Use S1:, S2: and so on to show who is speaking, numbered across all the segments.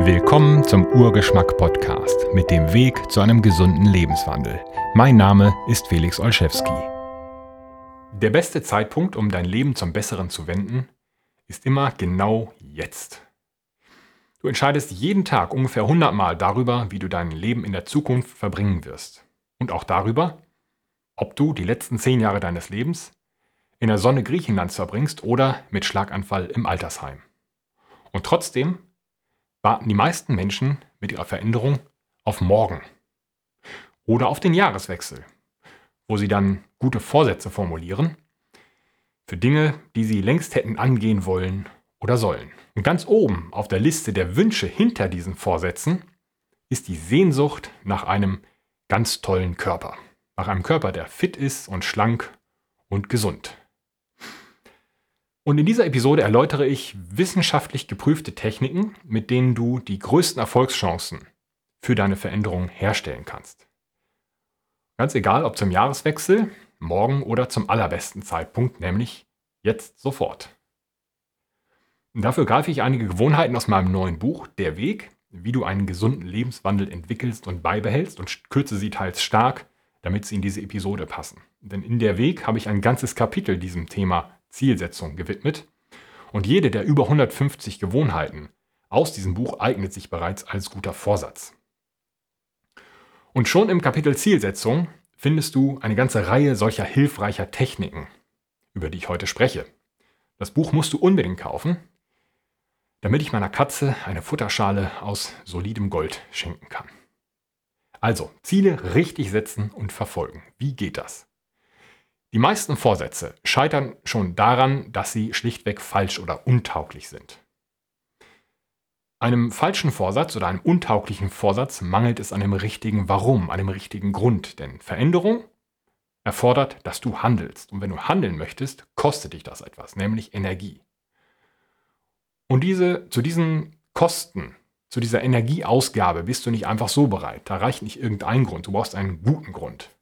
S1: Willkommen zum Urgeschmack Podcast mit dem Weg zu einem gesunden Lebenswandel. Mein Name ist Felix Olszewski. Der beste Zeitpunkt, um dein Leben zum Besseren zu wenden, ist immer genau jetzt. Du entscheidest jeden Tag ungefähr 100 Mal darüber, wie du dein Leben in der Zukunft verbringen wirst. Und auch darüber, ob du die letzten 10 Jahre deines Lebens in der Sonne Griechenlands verbringst oder mit Schlaganfall im Altersheim. Und trotzdem warten die meisten Menschen mit ihrer Veränderung auf morgen oder auf den Jahreswechsel, wo sie dann gute Vorsätze formulieren für Dinge, die sie längst hätten angehen wollen oder sollen. Und ganz oben auf der Liste der Wünsche hinter diesen Vorsätzen ist die Sehnsucht nach einem ganz tollen Körper. Nach einem Körper, der fit ist und schlank und gesund. Und in dieser Episode erläutere ich wissenschaftlich geprüfte Techniken, mit denen du die größten Erfolgschancen für deine Veränderung herstellen kannst. Ganz egal, ob zum Jahreswechsel, morgen oder zum allerbesten Zeitpunkt, nämlich jetzt sofort. Dafür greife ich einige Gewohnheiten aus meinem neuen Buch Der Weg, wie du einen gesunden Lebenswandel entwickelst und beibehältst und kürze sie teils stark, damit sie in diese Episode passen. Denn in Der Weg habe ich ein ganzes Kapitel diesem Thema Zielsetzung gewidmet. Und jede der über 150 Gewohnheiten aus diesem Buch eignet sich bereits als guter Vorsatz. Und schon im Kapitel Zielsetzung findest du eine ganze Reihe solcher hilfreicher Techniken, über die ich heute spreche. Das Buch musst du unbedingt kaufen, damit ich meiner Katze eine Futterschale aus solidem Gold schenken kann. Also, Ziele richtig setzen und verfolgen. Wie geht das? Die meisten Vorsätze scheitern schon daran, dass sie schlichtweg falsch oder untauglich sind. Einem falschen Vorsatz oder einem untauglichen Vorsatz mangelt es an dem richtigen Warum, an dem richtigen Grund. Denn Veränderung erfordert, dass du handelst. Und wenn du handeln möchtest, kostet dich das etwas, nämlich Energie. Und diese, zu diesen Kosten, zu dieser Energieausgabe bist du nicht einfach so bereit. Da reicht nicht irgendein Grund. Du brauchst einen guten Grund.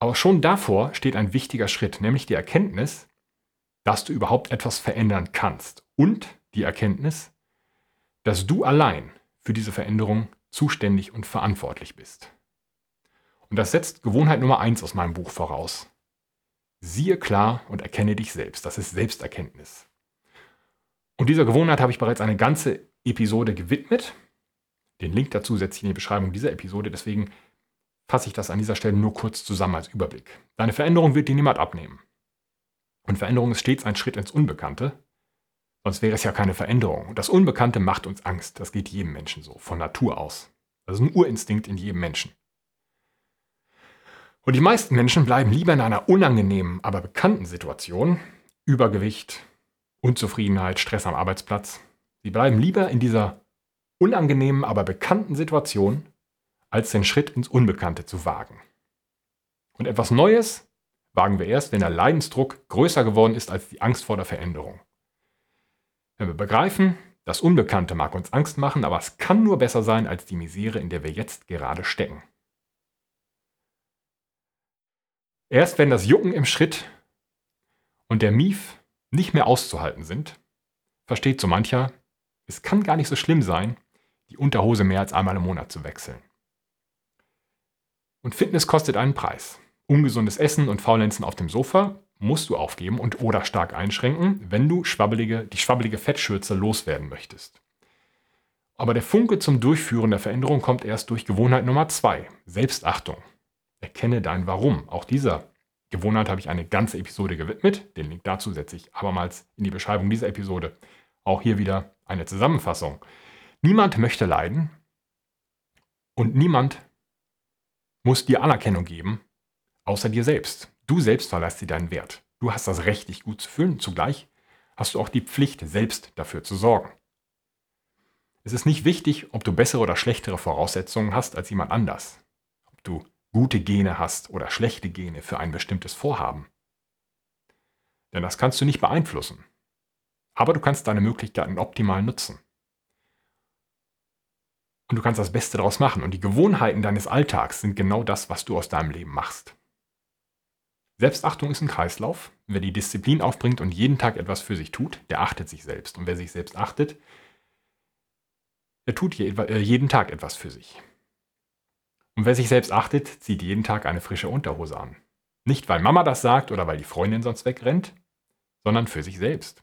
S1: Aber schon davor steht ein wichtiger Schritt, nämlich die Erkenntnis, dass du überhaupt etwas verändern kannst und die Erkenntnis, dass du allein für diese Veränderung zuständig und verantwortlich bist. Und das setzt Gewohnheit Nummer eins aus meinem Buch voraus. Siehe klar und erkenne dich selbst. Das ist Selbsterkenntnis. Und dieser Gewohnheit habe ich bereits eine ganze Episode gewidmet. Den Link dazu setze ich in die Beschreibung dieser Episode. Deswegen fasse ich das an dieser Stelle nur kurz zusammen als Überblick. Deine Veränderung wird dir niemand abnehmen. Und Veränderung ist stets ein Schritt ins Unbekannte, sonst wäre es ja keine Veränderung. Und das Unbekannte macht uns Angst. Das geht jedem Menschen so, von Natur aus. Das ist ein Urinstinkt in jedem Menschen. Und die meisten Menschen bleiben lieber in einer unangenehmen, aber bekannten Situation, Übergewicht, Unzufriedenheit, Stress am Arbeitsplatz. Sie bleiben lieber in dieser unangenehmen, aber bekannten Situation, als den Schritt ins Unbekannte zu wagen. Und etwas Neues wagen wir erst, wenn der Leidensdruck größer geworden ist als die Angst vor der Veränderung. Wenn wir begreifen, das Unbekannte mag uns Angst machen, aber es kann nur besser sein als die Misere, in der wir jetzt gerade stecken. Erst wenn das Jucken im Schritt und der Mief nicht mehr auszuhalten sind, versteht so mancher, es kann gar nicht so schlimm sein, die Unterhose mehr als einmal im Monat zu wechseln. Und Fitness kostet einen Preis. Ungesundes Essen und Faulenzen auf dem Sofa musst du aufgeben und oder stark einschränken, wenn du schwabbelige, die schwabbelige Fettschürze loswerden möchtest. Aber der Funke zum Durchführen der Veränderung kommt erst durch Gewohnheit Nummer zwei: Selbstachtung. Erkenne dein Warum. Auch dieser Gewohnheit habe ich eine ganze Episode gewidmet. Den Link dazu setze ich abermals in die Beschreibung dieser Episode. Auch hier wieder eine Zusammenfassung. Niemand möchte leiden und niemand muss dir Anerkennung geben, außer dir selbst. Du selbst verleihst dir deinen Wert. Du hast das Recht, dich gut zu fühlen. Zugleich hast du auch die Pflicht, selbst dafür zu sorgen. Es ist nicht wichtig, ob du bessere oder schlechtere Voraussetzungen hast als jemand anders. Ob du gute Gene hast oder schlechte Gene für ein bestimmtes Vorhaben. Denn das kannst du nicht beeinflussen. Aber du kannst deine Möglichkeiten optimal nutzen. Und du kannst das Beste daraus machen. Und die Gewohnheiten deines Alltags sind genau das, was du aus deinem Leben machst. Selbstachtung ist ein Kreislauf. Wer die Disziplin aufbringt und jeden Tag etwas für sich tut, der achtet sich selbst. Und wer sich selbst achtet, der tut äh, jeden Tag etwas für sich. Und wer sich selbst achtet, zieht jeden Tag eine frische Unterhose an. Nicht, weil Mama das sagt oder weil die Freundin sonst wegrennt, sondern für sich selbst.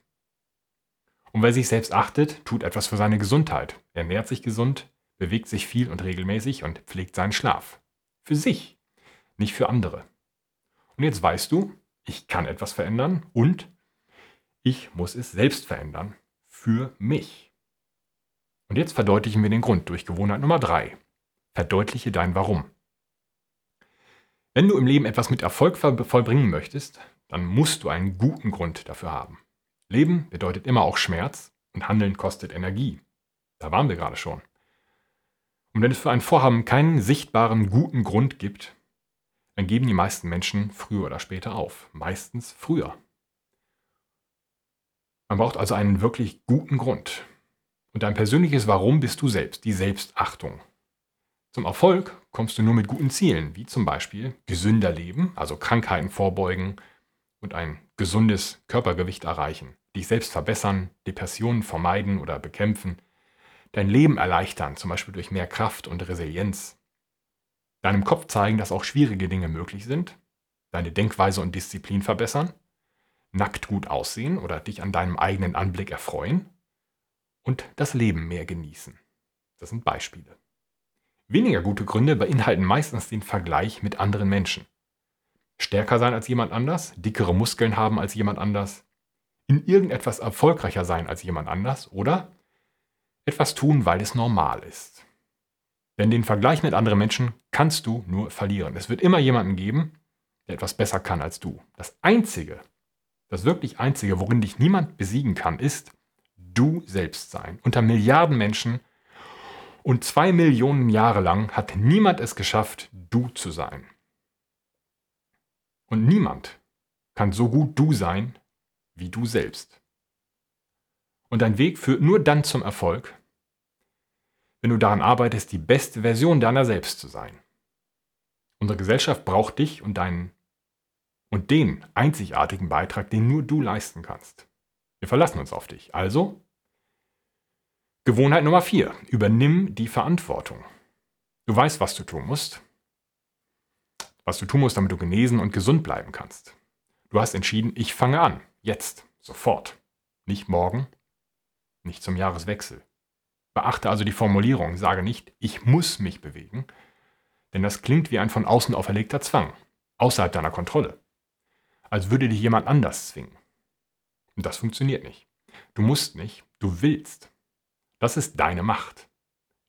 S1: Und wer sich selbst achtet, tut etwas für seine Gesundheit, ernährt sich gesund, bewegt sich viel und regelmäßig und pflegt seinen Schlaf. Für sich, nicht für andere. Und jetzt weißt du, ich kann etwas verändern und ich muss es selbst verändern. Für mich. Und jetzt verdeutlichen wir den Grund durch Gewohnheit Nummer 3. Verdeutliche dein Warum. Wenn du im Leben etwas mit Erfolg vollbringen möchtest, dann musst du einen guten Grund dafür haben. Leben bedeutet immer auch Schmerz und Handeln kostet Energie. Da waren wir gerade schon. Und wenn es für ein Vorhaben keinen sichtbaren guten Grund gibt, dann geben die meisten Menschen früher oder später auf. Meistens früher. Man braucht also einen wirklich guten Grund. Und dein persönliches Warum bist du selbst, die Selbstachtung. Zum Erfolg kommst du nur mit guten Zielen, wie zum Beispiel gesünder leben, also Krankheiten vorbeugen und ein gesundes Körpergewicht erreichen, dich selbst verbessern, Depressionen vermeiden oder bekämpfen, dein Leben erleichtern, zum Beispiel durch mehr Kraft und Resilienz, deinem Kopf zeigen, dass auch schwierige Dinge möglich sind, deine Denkweise und Disziplin verbessern, nackt gut aussehen oder dich an deinem eigenen Anblick erfreuen und das Leben mehr genießen. Das sind Beispiele. Weniger gute Gründe beinhalten meistens den Vergleich mit anderen Menschen. Stärker sein als jemand anders, dickere Muskeln haben als jemand anders, in irgendetwas erfolgreicher sein als jemand anders oder etwas tun, weil es normal ist. Denn den Vergleich mit anderen Menschen kannst du nur verlieren. Es wird immer jemanden geben, der etwas besser kann als du. Das Einzige, das wirklich Einzige, worin dich niemand besiegen kann, ist du selbst sein. Unter Milliarden Menschen und zwei Millionen Jahre lang hat niemand es geschafft, du zu sein. Und niemand kann so gut du sein wie du selbst. Und dein Weg führt nur dann zum Erfolg, wenn du daran arbeitest, die beste Version deiner selbst zu sein. Unsere Gesellschaft braucht dich und deinen und den einzigartigen Beitrag, den nur du leisten kannst. Wir verlassen uns auf dich. Also Gewohnheit Nummer 4. Übernimm die Verantwortung. Du weißt, was du tun musst. Was du tun musst, damit du genesen und gesund bleiben kannst. Du hast entschieden, ich fange an. Jetzt. Sofort. Nicht morgen. Nicht zum Jahreswechsel. Beachte also die Formulierung. Sage nicht, ich muss mich bewegen. Denn das klingt wie ein von außen auferlegter Zwang. Außerhalb deiner Kontrolle. Als würde dich jemand anders zwingen. Und das funktioniert nicht. Du musst nicht, du willst. Das ist deine Macht.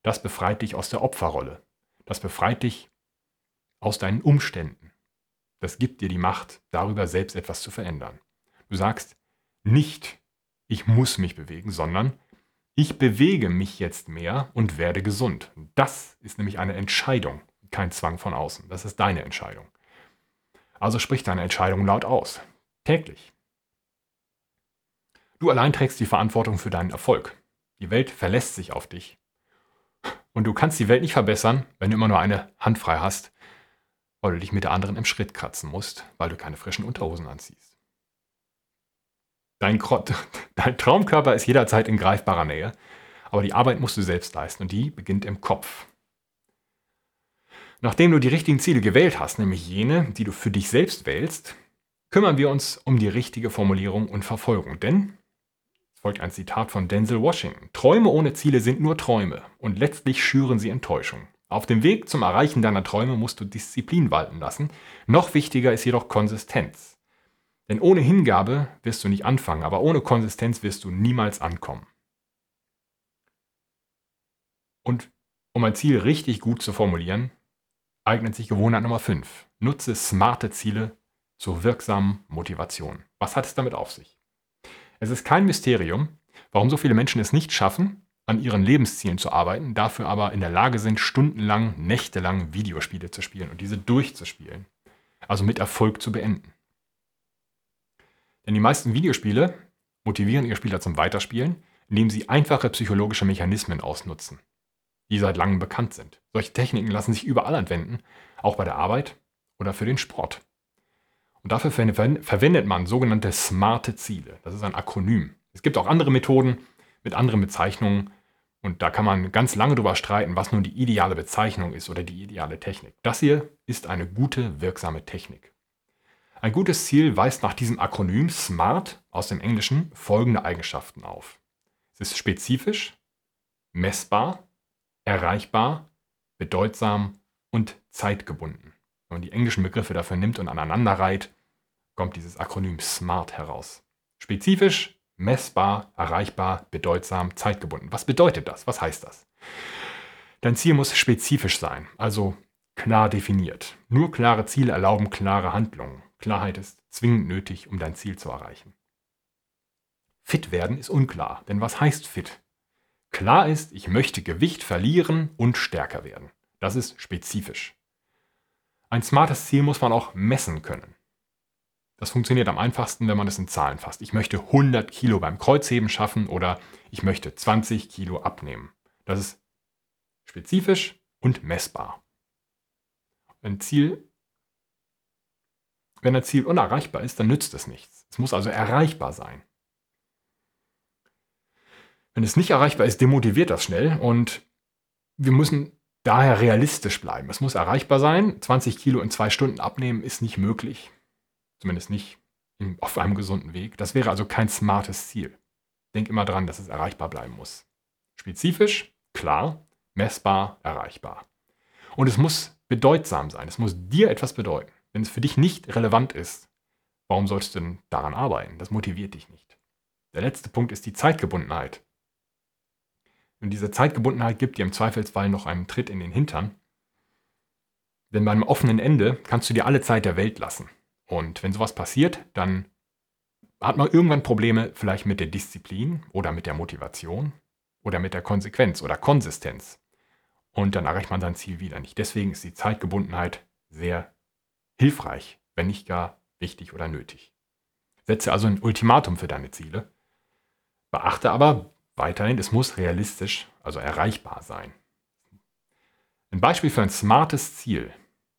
S1: Das befreit dich aus der Opferrolle. Das befreit dich aus deinen Umständen. Das gibt dir die Macht, darüber selbst etwas zu verändern. Du sagst nicht, ich muss mich bewegen, sondern ich bewege mich jetzt mehr und werde gesund. Das ist nämlich eine Entscheidung, kein Zwang von außen. Das ist deine Entscheidung. Also sprich deine Entscheidung laut aus. Täglich. Du allein trägst die Verantwortung für deinen Erfolg. Die Welt verlässt sich auf dich. Und du kannst die Welt nicht verbessern, wenn du immer nur eine Hand frei hast, weil du dich mit der anderen im Schritt kratzen musst, weil du keine frischen Unterhosen anziehst. Dein, dein Traumkörper ist jederzeit in greifbarer Nähe, aber die Arbeit musst du selbst leisten und die beginnt im Kopf. Nachdem du die richtigen Ziele gewählt hast, nämlich jene, die du für dich selbst wählst, kümmern wir uns um die richtige Formulierung und Verfolgung. Denn folgt ein Zitat von Denzel Washington. Träume ohne Ziele sind nur Träume und letztlich schüren sie Enttäuschung. Auf dem Weg zum Erreichen deiner Träume musst du Disziplin walten lassen. Noch wichtiger ist jedoch Konsistenz. Denn ohne Hingabe wirst du nicht anfangen, aber ohne Konsistenz wirst du niemals ankommen. Und um ein Ziel richtig gut zu formulieren, eignet sich Gewohnheit Nummer 5. Nutze smarte Ziele zur wirksamen Motivation. Was hat es damit auf sich? Es ist kein Mysterium, warum so viele Menschen es nicht schaffen, an ihren Lebenszielen zu arbeiten, dafür aber in der Lage sind, stundenlang, nächtelang Videospiele zu spielen und diese durchzuspielen. Also mit Erfolg zu beenden. Denn die meisten Videospiele motivieren ihre Spieler zum Weiterspielen, indem sie einfache psychologische Mechanismen ausnutzen, die seit langem bekannt sind. Solche Techniken lassen sich überall anwenden, auch bei der Arbeit oder für den Sport. Und dafür verwendet man sogenannte smarte Ziele. Das ist ein Akronym. Es gibt auch andere Methoden mit anderen Bezeichnungen. Und da kann man ganz lange drüber streiten, was nun die ideale Bezeichnung ist oder die ideale Technik. Das hier ist eine gute, wirksame Technik. Ein gutes Ziel weist nach diesem Akronym SMART aus dem Englischen folgende Eigenschaften auf. Es ist spezifisch, messbar, erreichbar, bedeutsam und zeitgebunden. Wenn man die englischen Begriffe dafür nimmt und aneinander reiht, kommt dieses Akronym SMART heraus. Spezifisch, messbar, erreichbar, bedeutsam, zeitgebunden. Was bedeutet das? Was heißt das? Dein Ziel muss spezifisch sein, also klar definiert. Nur klare Ziele erlauben klare Handlungen. Klarheit ist zwingend nötig, um dein Ziel zu erreichen. Fit werden ist unklar, denn was heißt fit? Klar ist, ich möchte Gewicht verlieren und stärker werden. Das ist spezifisch. Ein smartes Ziel muss man auch messen können. Das funktioniert am einfachsten, wenn man es in Zahlen fasst. Ich möchte 100 Kilo beim Kreuzheben schaffen oder ich möchte 20 Kilo abnehmen. Das ist spezifisch und messbar. Ein Ziel, wenn ein Ziel unerreichbar ist, dann nützt es nichts. Es muss also erreichbar sein. Wenn es nicht erreichbar ist, demotiviert das schnell und wir müssen daher realistisch bleiben. Es muss erreichbar sein. 20 Kilo in zwei Stunden abnehmen ist nicht möglich. Zumindest nicht auf einem gesunden Weg. Das wäre also kein smartes Ziel. Denk immer dran, dass es erreichbar bleiben muss. Spezifisch, klar, messbar, erreichbar. Und es muss bedeutsam sein. Es muss dir etwas bedeuten. Wenn es für dich nicht relevant ist, warum sollst du denn daran arbeiten? Das motiviert dich nicht. Der letzte Punkt ist die Zeitgebundenheit. Und diese Zeitgebundenheit gibt dir im Zweifelsfall noch einen Tritt in den Hintern. Denn beim offenen Ende kannst du dir alle Zeit der Welt lassen. Und wenn sowas passiert, dann hat man irgendwann Probleme vielleicht mit der Disziplin oder mit der Motivation oder mit der Konsequenz oder Konsistenz. Und dann erreicht man sein Ziel wieder nicht. Deswegen ist die Zeitgebundenheit sehr hilfreich, wenn nicht gar wichtig oder nötig. Setze also ein Ultimatum für deine Ziele. Beachte aber weiterhin, es muss realistisch, also erreichbar sein. Ein Beispiel für ein smartes Ziel,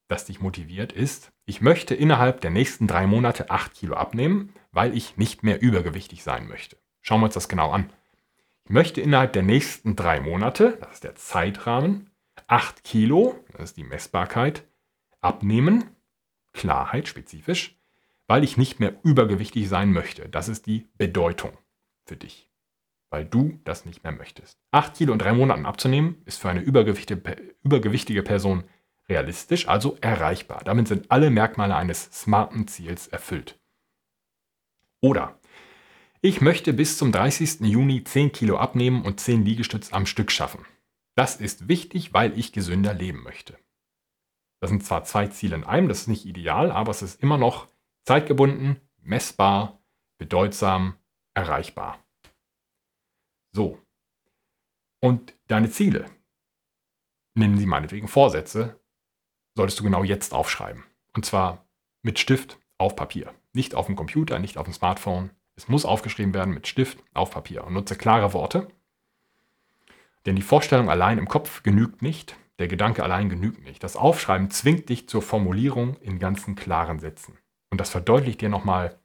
S1: das dich motiviert, ist, ich möchte innerhalb der nächsten drei Monate 8 Kilo abnehmen, weil ich nicht mehr übergewichtig sein möchte. Schauen wir uns das genau an. Ich möchte innerhalb der nächsten drei Monate, das ist der Zeitrahmen, 8 Kilo, das ist die Messbarkeit, abnehmen, Klarheit spezifisch, weil ich nicht mehr übergewichtig sein möchte. Das ist die Bedeutung für dich, weil du das nicht mehr möchtest. 8 Kilo in drei Monaten abzunehmen, ist für eine übergewichtige Person realistisch, also erreichbar. Damit sind alle Merkmale eines smarten Ziels erfüllt. Oder ich möchte bis zum 30. Juni 10 Kilo abnehmen und 10 Liegestütz am Stück schaffen. Das ist wichtig, weil ich gesünder leben möchte. Das sind zwar zwei Ziele in einem, das ist nicht ideal, aber es ist immer noch zeitgebunden, messbar, bedeutsam, erreichbar. So. Und deine Ziele, nennen sie meinetwegen Vorsätze, solltest du genau jetzt aufschreiben. Und zwar mit Stift auf Papier. Nicht auf dem Computer, nicht auf dem Smartphone. Es muss aufgeschrieben werden mit Stift auf Papier. Und nutze klare Worte. Denn die Vorstellung allein im Kopf genügt nicht. Der Gedanke allein genügt nicht. Das Aufschreiben zwingt dich zur Formulierung in ganzen klaren Sätzen. Und das verdeutlicht dir nochmal,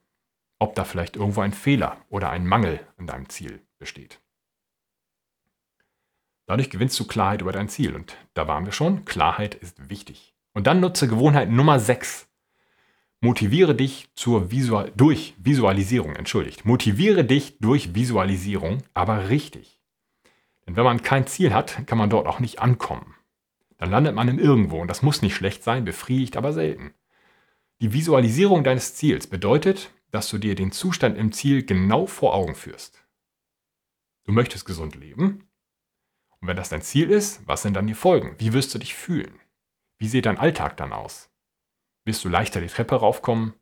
S1: ob da vielleicht irgendwo ein Fehler oder ein Mangel in deinem Ziel besteht. Dadurch gewinnst du Klarheit über dein Ziel. Und da waren wir schon. Klarheit ist wichtig. Und dann nutze Gewohnheit Nummer 6. Motiviere dich zur Visual durch Visualisierung, entschuldigt. Motiviere dich durch Visualisierung, aber richtig. Denn wenn man kein Ziel hat, kann man dort auch nicht ankommen. Dann landet man im Irgendwo und das muss nicht schlecht sein, befriedigt aber selten. Die Visualisierung deines Ziels bedeutet, dass du dir den Zustand im Ziel genau vor Augen führst. Du möchtest gesund leben. Und wenn das dein Ziel ist, was sind dann die Folgen? Wie wirst du dich fühlen? Wie sieht dein Alltag dann aus? Wirst du leichter die Treppe raufkommen?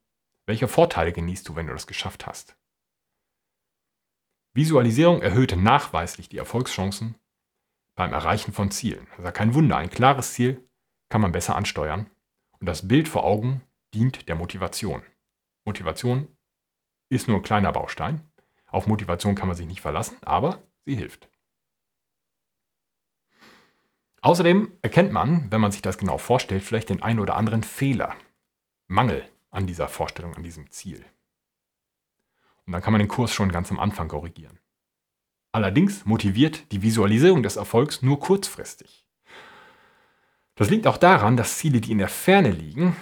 S1: Welche Vorteile genießt du, wenn du das geschafft hast? Visualisierung erhöht nachweislich die Erfolgschancen beim Erreichen von Zielen. Das ist ja kein Wunder, ein klares Ziel kann man besser ansteuern und das Bild vor Augen dient der Motivation. Motivation ist nur ein kleiner Baustein. Auf Motivation kann man sich nicht verlassen, aber sie hilft. Außerdem erkennt man, wenn man sich das genau vorstellt, vielleicht den einen oder anderen Fehler, Mangel an dieser Vorstellung, an diesem Ziel. Und dann kann man den Kurs schon ganz am Anfang korrigieren. Allerdings motiviert die Visualisierung des Erfolgs nur kurzfristig. Das liegt auch daran, dass Ziele, die in der Ferne liegen,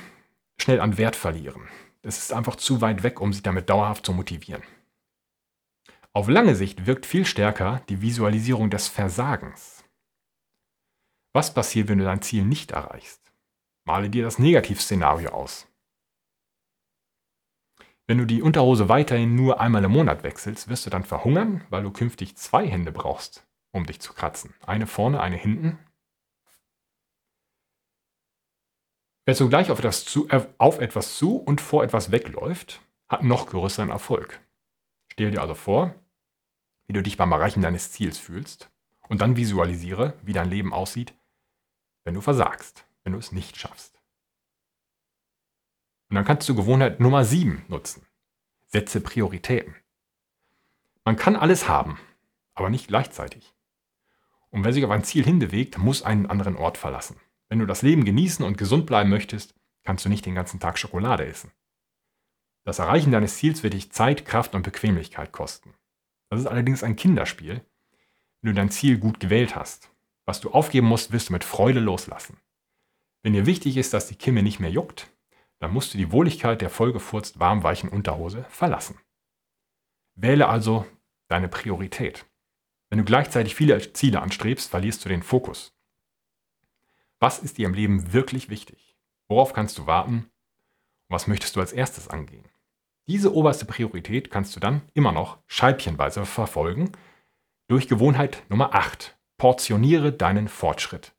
S1: schnell an Wert verlieren. Es ist einfach zu weit weg, um sich damit dauerhaft zu motivieren. Auf lange Sicht wirkt viel stärker die Visualisierung des Versagens. Was passiert, wenn du dein Ziel nicht erreichst? Male dir das Negativszenario aus. Wenn du die Unterhose weiterhin nur einmal im Monat wechselst, wirst du dann verhungern, weil du künftig zwei Hände brauchst, um dich zu kratzen. Eine vorne, eine hinten. Wer zugleich auf etwas, zu, äh, auf etwas zu und vor etwas wegläuft, hat noch größeren Erfolg. Stell dir also vor, wie du dich beim Erreichen deines Ziels fühlst und dann visualisiere, wie dein Leben aussieht, wenn du versagst, wenn du es nicht schaffst. Und dann kannst du Gewohnheit Nummer 7 nutzen. Setze Prioritäten. Man kann alles haben, aber nicht gleichzeitig. Und wer sich auf ein Ziel hinbewegt, muss einen anderen Ort verlassen. Wenn du das Leben genießen und gesund bleiben möchtest, kannst du nicht den ganzen Tag Schokolade essen. Das Erreichen deines Ziels wird dich Zeit, Kraft und Bequemlichkeit kosten. Das ist allerdings ein Kinderspiel, wenn du dein Ziel gut gewählt hast. Was du aufgeben musst, wirst du mit Freude loslassen. Wenn dir wichtig ist, dass die Kimme nicht mehr juckt, dann musst du die Wohligkeit der vollgefurzt warmweichen Unterhose verlassen. Wähle also deine Priorität. Wenn du gleichzeitig viele Ziele anstrebst, verlierst du den Fokus. Was ist dir im Leben wirklich wichtig? Worauf kannst du warten? Und was möchtest du als erstes angehen? Diese oberste Priorität kannst du dann immer noch scheibchenweise verfolgen durch Gewohnheit Nummer 8. Portioniere deinen Fortschritt.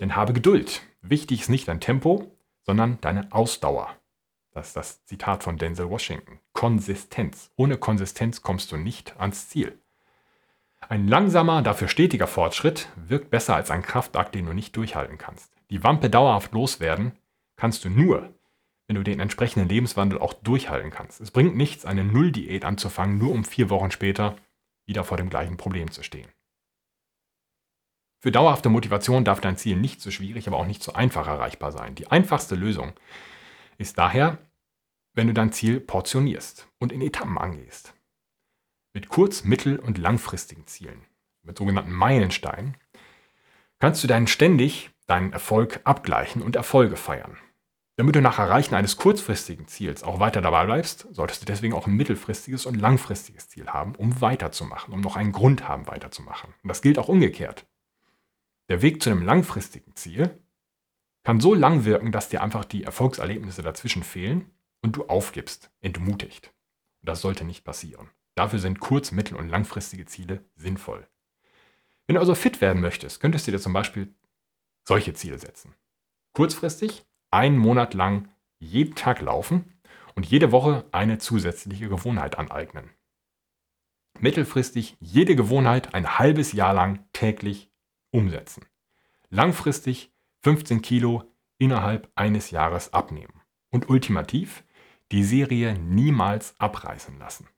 S1: Denn habe Geduld. Wichtig ist nicht dein Tempo, sondern deine Ausdauer. Das ist das Zitat von Denzel Washington. Konsistenz. Ohne Konsistenz kommst du nicht ans Ziel. Ein langsamer, dafür stetiger Fortschritt wirkt besser als ein Kraftakt, den du nicht durchhalten kannst. Die Wampe dauerhaft loswerden kannst du nur, wenn du den entsprechenden Lebenswandel auch durchhalten kannst. Es bringt nichts, eine Null-Diät anzufangen, nur um vier Wochen später wieder vor dem gleichen Problem zu stehen. Für dauerhafte Motivation darf dein Ziel nicht so schwierig, aber auch nicht so einfach erreichbar sein. Die einfachste Lösung ist daher, wenn du dein Ziel portionierst und in Etappen angehst. Mit kurz-, mittel- und langfristigen Zielen, mit sogenannten Meilensteinen, kannst du dann ständig deinen Erfolg abgleichen und Erfolge feiern. Damit du nach Erreichen eines kurzfristigen Ziels auch weiter dabei bleibst, solltest du deswegen auch ein mittelfristiges und langfristiges Ziel haben, um weiterzumachen, um noch einen Grund haben, weiterzumachen. Und das gilt auch umgekehrt. Der Weg zu einem langfristigen Ziel kann so lang wirken, dass dir einfach die Erfolgserlebnisse dazwischen fehlen und du aufgibst, entmutigt. Das sollte nicht passieren. Dafür sind kurz-, mittel- und langfristige Ziele sinnvoll. Wenn du also fit werden möchtest, könntest du dir zum Beispiel solche Ziele setzen. Kurzfristig einen Monat lang jeden Tag laufen und jede Woche eine zusätzliche Gewohnheit aneignen. Mittelfristig jede Gewohnheit ein halbes Jahr lang täglich umsetzen. Langfristig 15 Kilo innerhalb eines Jahres abnehmen. Und ultimativ die Serie niemals abreißen lassen.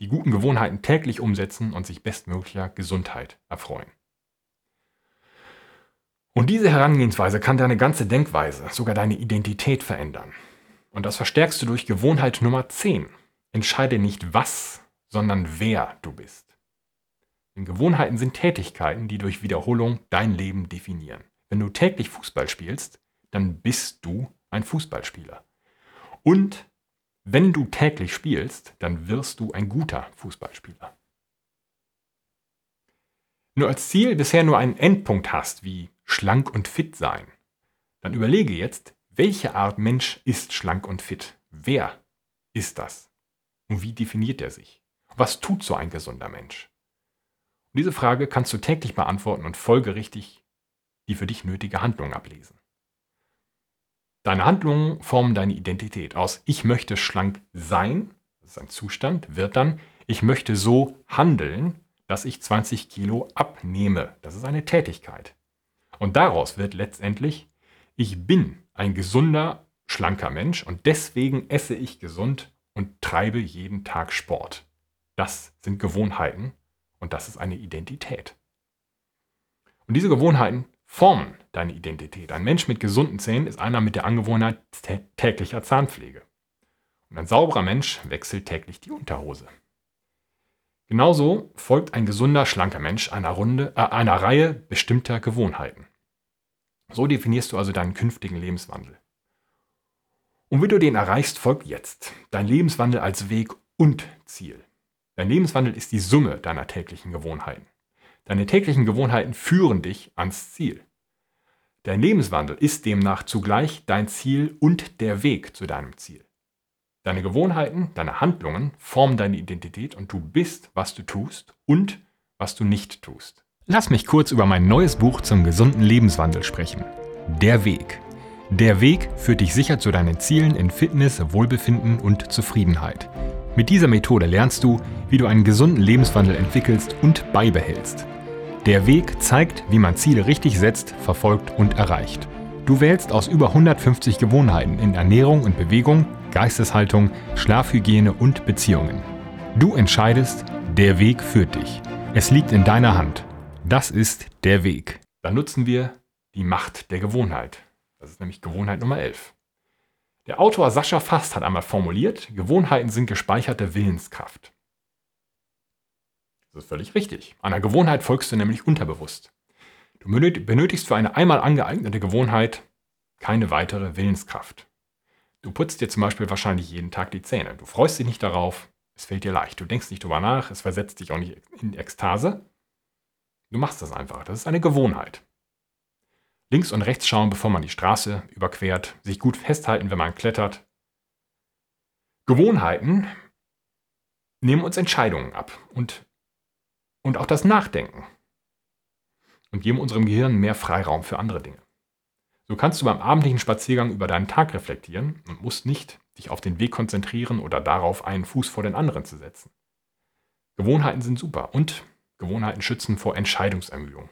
S1: Die guten Gewohnheiten täglich umsetzen und sich bestmöglicher Gesundheit erfreuen. Und diese Herangehensweise kann deine ganze Denkweise, sogar deine Identität verändern. Und das verstärkst du durch Gewohnheit Nummer 10. Entscheide nicht was, sondern wer du bist. Denn Gewohnheiten sind Tätigkeiten, die durch Wiederholung dein Leben definieren. Wenn du täglich Fußball spielst, dann bist du ein Fußballspieler. Und wenn du täglich spielst, dann wirst du ein guter Fußballspieler. Wenn du als Ziel bisher nur einen Endpunkt hast, wie schlank und fit sein, dann überlege jetzt, welche Art Mensch ist schlank und fit? Wer ist das? Und wie definiert er sich? Was tut so ein gesunder Mensch? Und diese Frage kannst du täglich beantworten und folgerichtig die für dich nötige Handlung ablesen. Deine Handlungen formen deine Identität aus. Ich möchte schlank sein, das ist ein Zustand, wird dann, ich möchte so handeln, dass ich 20 Kilo abnehme. Das ist eine Tätigkeit. Und daraus wird letztendlich, ich bin ein gesunder, schlanker Mensch und deswegen esse ich gesund und treibe jeden Tag Sport. Das sind Gewohnheiten, und das ist eine Identität. Und diese Gewohnheiten formen deine Identität. Ein Mensch mit gesunden Zähnen ist einer mit der Angewohnheit täglicher Zahnpflege. Und ein sauberer Mensch wechselt täglich die Unterhose. Genauso folgt ein gesunder, schlanker Mensch einer, Runde, äh, einer Reihe bestimmter Gewohnheiten. So definierst du also deinen künftigen Lebenswandel. Und wie du den erreichst, folgt jetzt dein Lebenswandel als Weg und Ziel. Dein Lebenswandel ist die Summe deiner täglichen Gewohnheiten. Deine täglichen Gewohnheiten führen dich ans Ziel. Dein Lebenswandel ist demnach zugleich dein Ziel und der Weg zu deinem Ziel. Deine Gewohnheiten, deine Handlungen formen deine Identität und du bist, was du tust und was du nicht tust. Lass mich kurz über mein neues Buch zum gesunden Lebenswandel sprechen. Der Weg. Der Weg führt dich sicher zu deinen Zielen in Fitness, Wohlbefinden und Zufriedenheit. Mit dieser Methode lernst du, wie du einen gesunden Lebenswandel entwickelst und beibehältst. Der Weg zeigt, wie man Ziele richtig setzt, verfolgt und erreicht. Du wählst aus über 150 Gewohnheiten in Ernährung und Bewegung, Geisteshaltung, Schlafhygiene und Beziehungen. Du entscheidest, der Weg führt dich. Es liegt in deiner Hand. Das ist der Weg. Dann nutzen wir die Macht der Gewohnheit. Das ist nämlich Gewohnheit Nummer 11. Der Autor Sascha Fast hat einmal formuliert, Gewohnheiten sind gespeicherte Willenskraft. Das ist völlig richtig. Einer Gewohnheit folgst du nämlich unterbewusst. Du benötigst für eine einmal angeeignete Gewohnheit keine weitere Willenskraft. Du putzt dir zum Beispiel wahrscheinlich jeden Tag die Zähne. Du freust dich nicht darauf, es fällt dir leicht. Du denkst nicht drüber nach, es versetzt dich auch nicht in Ekstase. Du machst das einfach. Das ist eine Gewohnheit. Links und rechts schauen, bevor man die Straße überquert, sich gut festhalten, wenn man klettert. Gewohnheiten nehmen uns Entscheidungen ab und und auch das Nachdenken und geben unserem Gehirn mehr Freiraum für andere Dinge. So kannst du beim abendlichen Spaziergang über deinen Tag reflektieren und musst nicht dich auf den Weg konzentrieren oder darauf, einen Fuß vor den anderen zu setzen. Gewohnheiten sind super und Gewohnheiten schützen vor Entscheidungsermüdung.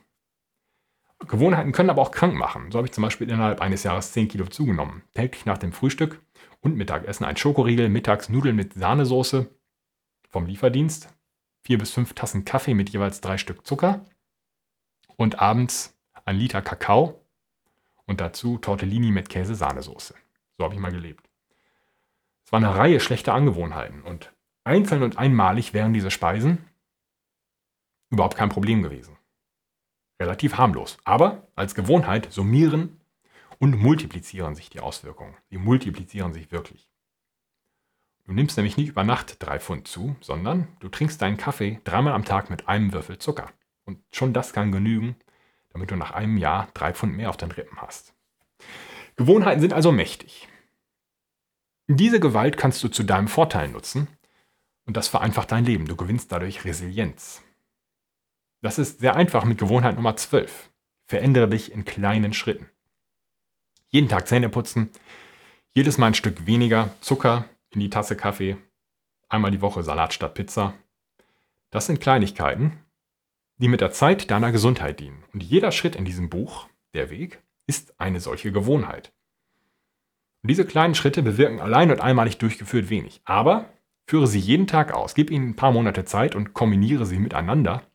S1: Gewohnheiten können aber auch krank machen. So habe ich zum Beispiel innerhalb eines Jahres 10 Kilo zugenommen. Täglich nach dem Frühstück und Mittagessen ein Schokoriegel, mittags Nudeln mit Sahnesoße vom Lieferdienst, vier bis fünf Tassen Kaffee mit jeweils drei Stück Zucker und abends ein Liter Kakao und dazu Tortellini mit Käse-Sahnesoße. So habe ich mal gelebt. Es war eine Reihe schlechter Angewohnheiten und einzeln und einmalig wären diese Speisen überhaupt kein Problem gewesen. Relativ harmlos. Aber als Gewohnheit summieren und multiplizieren sich die Auswirkungen. Sie multiplizieren sich wirklich. Du nimmst nämlich nicht über Nacht drei Pfund zu, sondern du trinkst deinen Kaffee dreimal am Tag mit einem Würfel Zucker. Und schon das kann genügen, damit du nach einem Jahr drei Pfund mehr auf den Rippen hast. Gewohnheiten sind also mächtig. Diese Gewalt kannst du zu deinem Vorteil nutzen und das vereinfacht dein Leben. Du gewinnst dadurch Resilienz. Das ist sehr einfach mit Gewohnheit Nummer 12. Verändere dich in kleinen Schritten. Jeden Tag Zähne putzen, jedes Mal ein Stück weniger Zucker, in die Tasse Kaffee, einmal die Woche Salat statt Pizza. Das sind Kleinigkeiten, die mit der Zeit deiner Gesundheit dienen. Und jeder Schritt in diesem Buch, der Weg, ist eine solche Gewohnheit. Und diese kleinen Schritte bewirken allein und einmalig durchgeführt wenig. Aber führe sie jeden Tag aus, gib ihnen ein paar Monate Zeit und kombiniere sie miteinander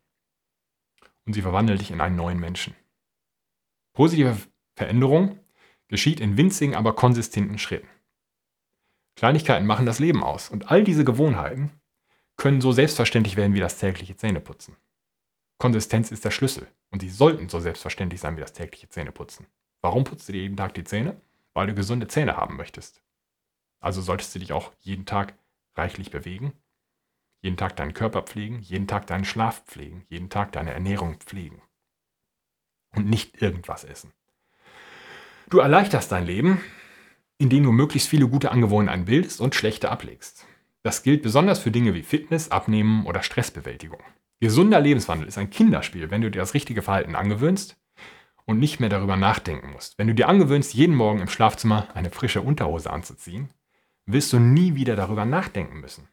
S1: und sie verwandeln dich in einen neuen Menschen. Positive Veränderung geschieht in winzigen, aber konsistenten Schritten. Kleinigkeiten machen das Leben aus. Und all diese Gewohnheiten können so selbstverständlich werden wie das tägliche Zähneputzen. Konsistenz ist der Schlüssel. Und sie sollten so selbstverständlich sein wie das tägliche Zähneputzen. Warum putzt du dir jeden Tag die Zähne? Weil du gesunde Zähne haben möchtest. Also solltest du dich auch jeden Tag reichlich bewegen, jeden Tag deinen Körper pflegen, jeden Tag deinen Schlaf pflegen, jeden Tag deine Ernährung pflegen. Und nicht irgendwas essen. Du erleichterst dein Leben, in denen du möglichst viele gute Angewohnheiten bildest und schlechte ablegst. Das gilt besonders für Dinge wie Fitness, Abnehmen oder Stressbewältigung. Gesunder Lebenswandel ist ein Kinderspiel, wenn du dir das richtige Verhalten angewöhnst und nicht mehr darüber nachdenken musst. Wenn du dir angewöhnst, jeden Morgen im Schlafzimmer eine frische Unterhose anzuziehen, wirst du nie wieder darüber nachdenken müssen.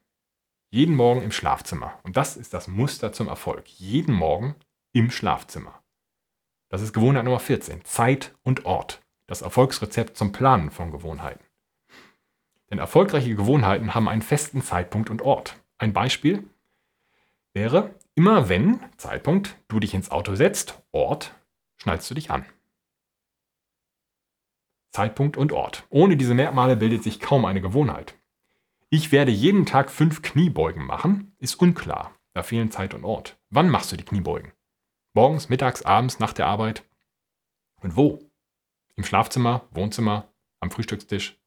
S1: Jeden Morgen im Schlafzimmer. Und das ist das Muster zum Erfolg. Jeden Morgen im Schlafzimmer. Das ist Gewohnheit Nummer 14. Zeit und Ort das Erfolgsrezept zum Planen von Gewohnheiten. Denn erfolgreiche Gewohnheiten haben einen festen Zeitpunkt und Ort. Ein Beispiel wäre, immer wenn, Zeitpunkt, du dich ins Auto setzt, Ort, schnallst du dich an. Zeitpunkt und Ort. Ohne diese Merkmale bildet sich kaum eine Gewohnheit. Ich werde jeden Tag fünf Kniebeugen machen, ist unklar. Da fehlen Zeit und Ort. Wann machst du die Kniebeugen? Morgens, mittags, abends, nach der Arbeit? Und wo? Im Schlafzimmer, Wohnzimmer, am Frühstückstisch?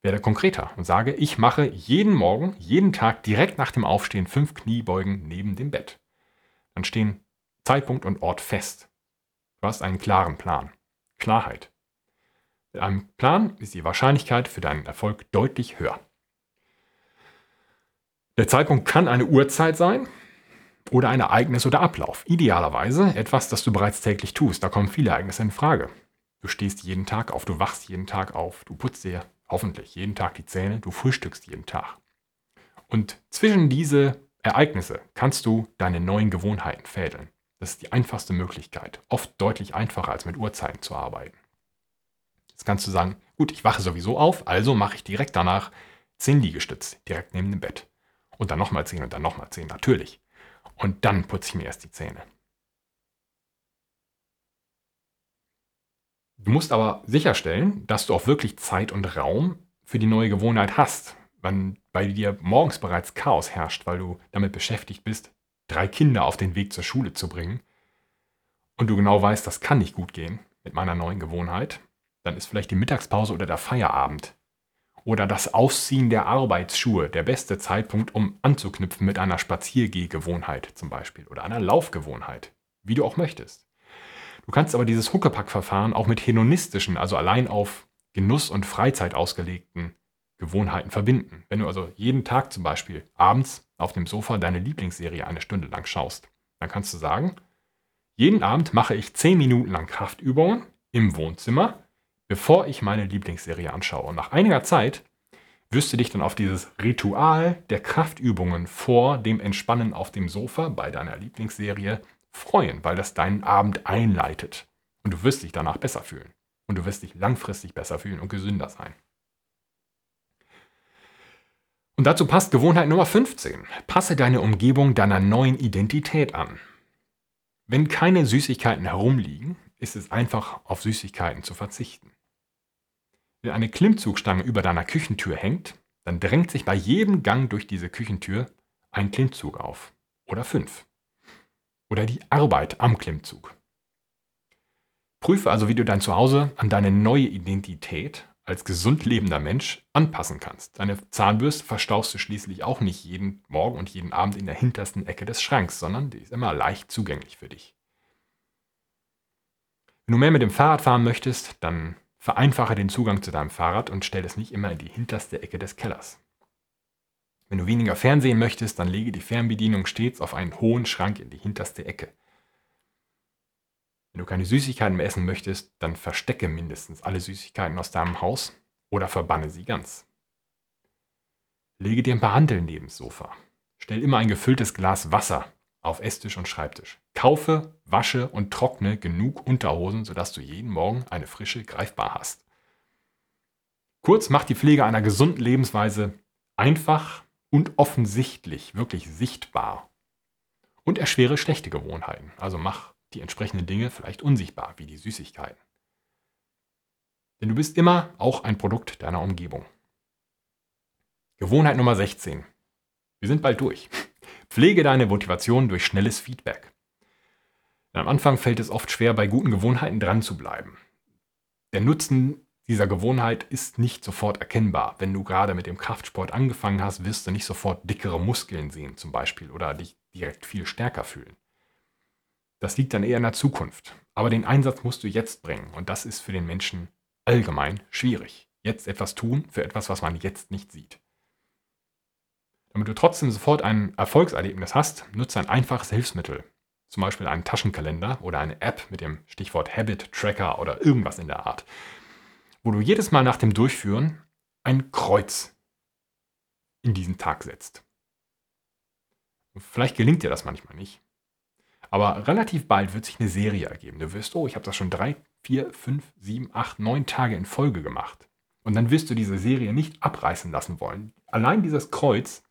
S1: Werde konkreter und sage, ich mache jeden Morgen, jeden Tag direkt nach dem Aufstehen fünf Kniebeugen neben dem Bett. Dann stehen Zeitpunkt und Ort fest. Du hast einen klaren Plan. Klarheit. Mit einem Plan ist die Wahrscheinlichkeit für deinen Erfolg deutlich höher. Der Zeitpunkt kann eine Uhrzeit sein oder ein Ereignis oder Ablauf. Idealerweise etwas, das du bereits täglich tust. Da kommen viele Ereignisse in Frage. Du stehst jeden Tag auf, du wachst jeden Tag auf, du putzt dir hoffentlich jeden Tag die Zähne, du frühstückst jeden Tag. Und zwischen diese Ereignisse kannst du deine neuen Gewohnheiten fädeln. Das ist die einfachste Möglichkeit. Oft deutlich einfacher als mit Uhrzeiten zu arbeiten. Jetzt kannst du sagen, gut, ich wache sowieso auf, also mache ich direkt danach 10 Liegestütz direkt neben dem Bett. Und dann nochmal 10 und dann nochmal 10, natürlich. Und dann putze ich mir erst die Zähne. Du musst aber sicherstellen, dass du auch wirklich Zeit und Raum für die neue Gewohnheit hast. Wenn bei dir morgens bereits Chaos herrscht, weil du damit beschäftigt bist, drei Kinder auf den Weg zur Schule zu bringen und du genau weißt, das kann nicht gut gehen mit meiner neuen Gewohnheit, dann ist vielleicht die Mittagspause oder der Feierabend oder das Ausziehen der Arbeitsschuhe der beste Zeitpunkt, um anzuknüpfen mit einer Spaziergehgewohnheit zum Beispiel oder einer Laufgewohnheit, wie du auch möchtest. Du kannst aber dieses Huckepack-Verfahren auch mit hedonistischen, also allein auf Genuss und Freizeit ausgelegten Gewohnheiten verbinden. Wenn du also jeden Tag zum Beispiel abends auf dem Sofa deine Lieblingsserie eine Stunde lang schaust, dann kannst du sagen, jeden Abend mache ich 10 Minuten lang Kraftübungen im Wohnzimmer, bevor ich meine Lieblingsserie anschaue. Und nach einiger Zeit wirst du dich dann auf dieses Ritual der Kraftübungen vor dem Entspannen auf dem Sofa bei deiner Lieblingsserie freuen, weil das deinen Abend einleitet. Und du wirst dich danach besser fühlen. Und du wirst dich langfristig besser fühlen und gesünder sein. Und dazu passt Gewohnheit Nummer 15. Passe deine Umgebung deiner neuen Identität an. Wenn keine Süßigkeiten herumliegen, ist es einfach, auf Süßigkeiten zu verzichten. Wenn eine Klimmzugstange über deiner Küchentür hängt, dann drängt sich bei jedem Gang durch diese Küchentür ein Klimmzug auf. Oder fünf oder die Arbeit am Klimmzug. Prüfe also, wie du dein Zuhause an deine neue Identität als gesund lebender Mensch anpassen kannst. Deine Zahnbürste verstaust du schließlich auch nicht jeden Morgen und jeden Abend in der hintersten Ecke des Schranks, sondern die ist immer leicht zugänglich für dich. Wenn du mehr mit dem Fahrrad fahren möchtest, dann vereinfache den Zugang zu deinem Fahrrad und stell es nicht immer in die hinterste Ecke des Kellers. Wenn du weniger Fernsehen möchtest, dann lege die Fernbedienung stets auf einen hohen Schrank in die hinterste Ecke. Wenn du keine Süßigkeiten mehr essen möchtest, dann verstecke mindestens alle Süßigkeiten aus deinem Haus oder verbanne sie ganz. Lege dir ein paar Handeln neben das Sofa. Stell immer ein gefülltes Glas Wasser auf Esstisch und Schreibtisch. Kaufe, wasche und trockne genug Unterhosen, sodass du jeden Morgen eine frische greifbar hast. Kurz macht die Pflege einer gesunden Lebensweise einfach und offensichtlich, wirklich sichtbar. Und erschwere schlechte Gewohnheiten. Also mach die entsprechenden Dinge vielleicht unsichtbar, wie die Süßigkeiten. Denn du bist immer auch ein Produkt deiner Umgebung. Gewohnheit Nummer 16. Wir sind bald durch. Pflege deine Motivation durch schnelles Feedback. Am Anfang fällt es oft schwer, bei guten Gewohnheiten dran zu bleiben. Der Nutzen dieser Gewohnheit ist nicht sofort erkennbar. Wenn du gerade mit dem Kraftsport angefangen hast, wirst du nicht sofort dickere Muskeln sehen zum Beispiel oder dich direkt viel stärker fühlen. Das liegt dann eher in der Zukunft. Aber den Einsatz musst du jetzt bringen und das ist für den Menschen allgemein schwierig. Jetzt etwas tun für etwas, was man jetzt nicht sieht. Damit du trotzdem sofort ein Erfolgserlebnis hast, nutze ein einfaches Hilfsmittel. Zum Beispiel einen Taschenkalender oder eine App mit dem Stichwort Habit Tracker oder irgendwas in der Art wo du jedes Mal nach dem Durchführen ein Kreuz in diesen Tag setzt. Vielleicht gelingt dir das manchmal nicht. Aber relativ bald wird sich eine Serie ergeben. Du wirst, oh, ich habe das schon drei, vier, fünf, sieben, acht, neun Tage in Folge gemacht. Und dann wirst du diese Serie nicht abreißen lassen wollen. Allein dieses Kreuz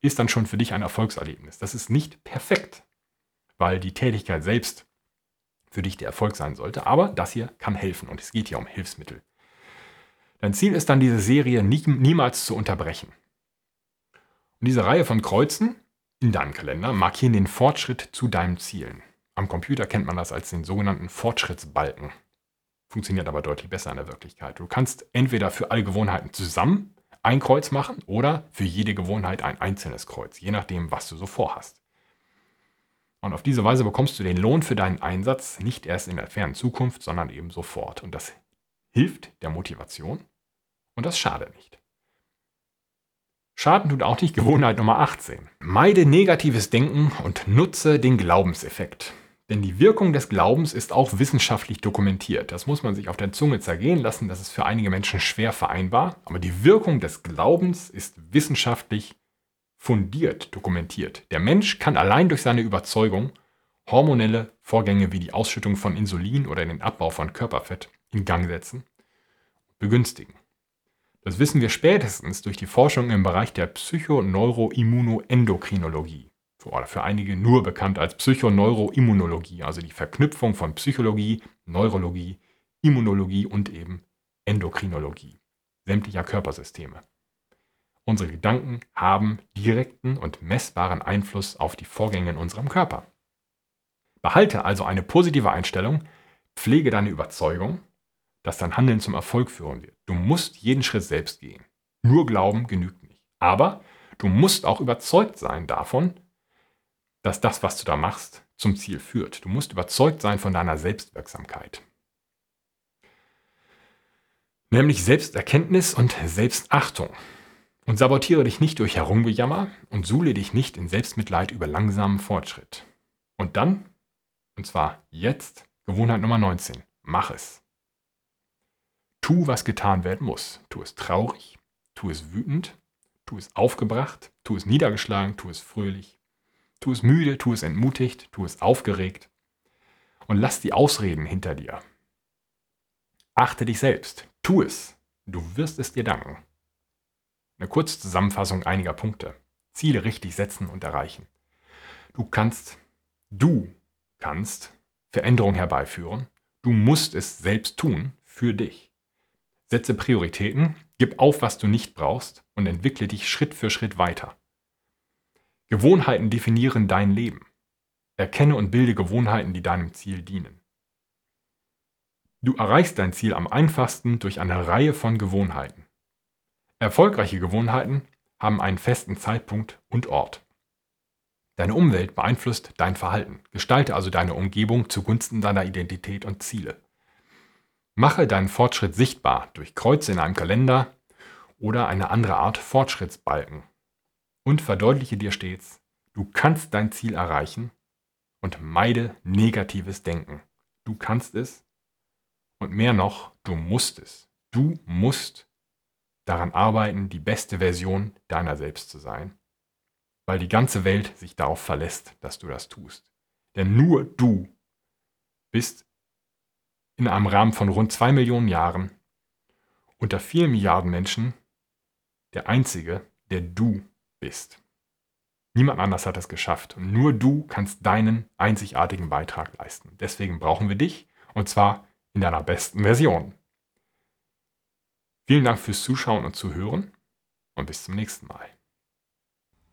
S1: ist dann schon für dich ein Erfolgserlebnis. Das ist nicht perfekt, weil die Tätigkeit selbst für dich der Erfolg sein sollte. Aber das hier kann helfen und es geht hier um Hilfsmittel. Dein Ziel ist dann, diese Serie nie, niemals zu unterbrechen. Und diese Reihe von Kreuzen in deinem Kalender, markieren den Fortschritt zu deinen Zielen. Am Computer kennt man das als den sogenannten Fortschrittsbalken. Funktioniert aber deutlich besser in der Wirklichkeit. Du kannst entweder für alle Gewohnheiten zusammen ein Kreuz machen oder für jede Gewohnheit ein einzelnes Kreuz, je nachdem, was du so vorhast. Und auf diese Weise bekommst du den Lohn für deinen Einsatz nicht erst in der fernen Zukunft, sondern eben sofort. Und das hilft der Motivation und das schadet nicht. Schaden tut auch nicht Gewohnheit Nummer 18. Meide negatives Denken und nutze den Glaubenseffekt. Denn die Wirkung des Glaubens ist auch wissenschaftlich dokumentiert. Das muss man sich auf der Zunge zergehen lassen. Das ist für einige Menschen schwer vereinbar. Aber die Wirkung des Glaubens ist wissenschaftlich fundiert dokumentiert. Der Mensch kann allein durch seine Überzeugung hormonelle Vorgänge wie die Ausschüttung von Insulin oder den Abbau von Körperfett in Gang setzen, begünstigen. Das wissen wir spätestens durch die Forschung im Bereich der Psychoneuroimmunoendokrinologie oder für einige nur bekannt als Psychoneuroimmunologie, also die Verknüpfung von Psychologie, Neurologie, Immunologie und eben Endokrinologie sämtlicher Körpersysteme. Unsere Gedanken haben direkten und messbaren Einfluss auf die Vorgänge in unserem Körper. Behalte also eine positive Einstellung, pflege deine Überzeugung, dass dein Handeln zum Erfolg führen wird. Du musst jeden Schritt selbst gehen. Nur Glauben genügt nicht. Aber du musst auch überzeugt sein davon, dass das, was du da machst, zum Ziel führt. Du musst überzeugt sein von deiner Selbstwirksamkeit. Nämlich Selbsterkenntnis und Selbstachtung. Und sabotiere dich nicht durch Herumgejammer und suhle dich nicht in Selbstmitleid über langsamen Fortschritt. Und dann, und zwar jetzt, Gewohnheit Nummer 19, mach es. Tu, was getan werden muss. Tu es traurig, tu es wütend, tu es aufgebracht, tu es niedergeschlagen, tu es fröhlich, Tu es müde, tu es entmutigt, tu es aufgeregt und lass die Ausreden hinter dir. Achte dich selbst, tu es, du wirst es dir danken. Eine kurze Zusammenfassung einiger Punkte. Ziele richtig setzen und erreichen. Du kannst, du kannst Veränderung herbeiführen. Du musst es selbst tun für dich. Setze Prioritäten, gib auf, was du nicht brauchst und entwickle dich Schritt für Schritt weiter. Gewohnheiten definieren dein Leben. Erkenne und bilde Gewohnheiten, die deinem Ziel dienen. Du erreichst dein Ziel am einfachsten durch eine Reihe von Gewohnheiten. Erfolgreiche Gewohnheiten haben einen festen Zeitpunkt und Ort. Deine Umwelt beeinflusst dein Verhalten. Gestalte also deine Umgebung zugunsten deiner Identität und Ziele. Mache deinen Fortschritt sichtbar durch Kreuze in einem Kalender oder eine andere Art Fortschrittsbalken und verdeutliche dir stets, du kannst dein Ziel erreichen und meide negatives Denken. Du kannst es und mehr noch, du musst es. Du musst daran arbeiten, die beste Version deiner selbst zu sein, weil die ganze Welt sich darauf verlässt, dass du das tust. Denn nur du bist in einem Rahmen von rund zwei Millionen Jahren unter vier Milliarden Menschen der Einzige, der du bist. Niemand anders hat es geschafft und nur du kannst deinen einzigartigen Beitrag leisten. Deswegen brauchen wir dich und zwar in deiner besten Version. Vielen Dank fürs Zuschauen und Zuhören und bis zum nächsten Mal.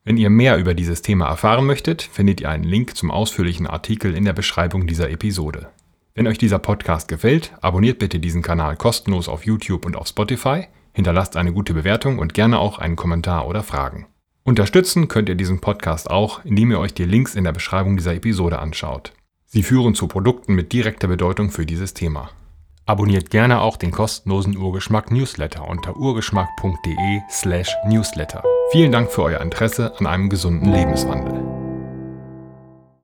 S1: Wenn ihr mehr über dieses Thema erfahren möchtet, findet ihr einen Link zum ausführlichen Artikel in der Beschreibung dieser Episode. Wenn euch dieser Podcast gefällt, abonniert bitte diesen Kanal kostenlos auf YouTube und auf Spotify, hinterlasst eine gute Bewertung und gerne auch einen Kommentar oder Fragen. Unterstützen könnt ihr diesen Podcast auch, indem ihr euch die Links in der Beschreibung dieser Episode anschaut. Sie führen zu Produkten mit direkter Bedeutung für dieses Thema. Abonniert gerne auch den kostenlosen Urgeschmack Newsletter unter urgeschmack.de/newsletter. Vielen Dank für euer Interesse an einem gesunden Lebenswandel.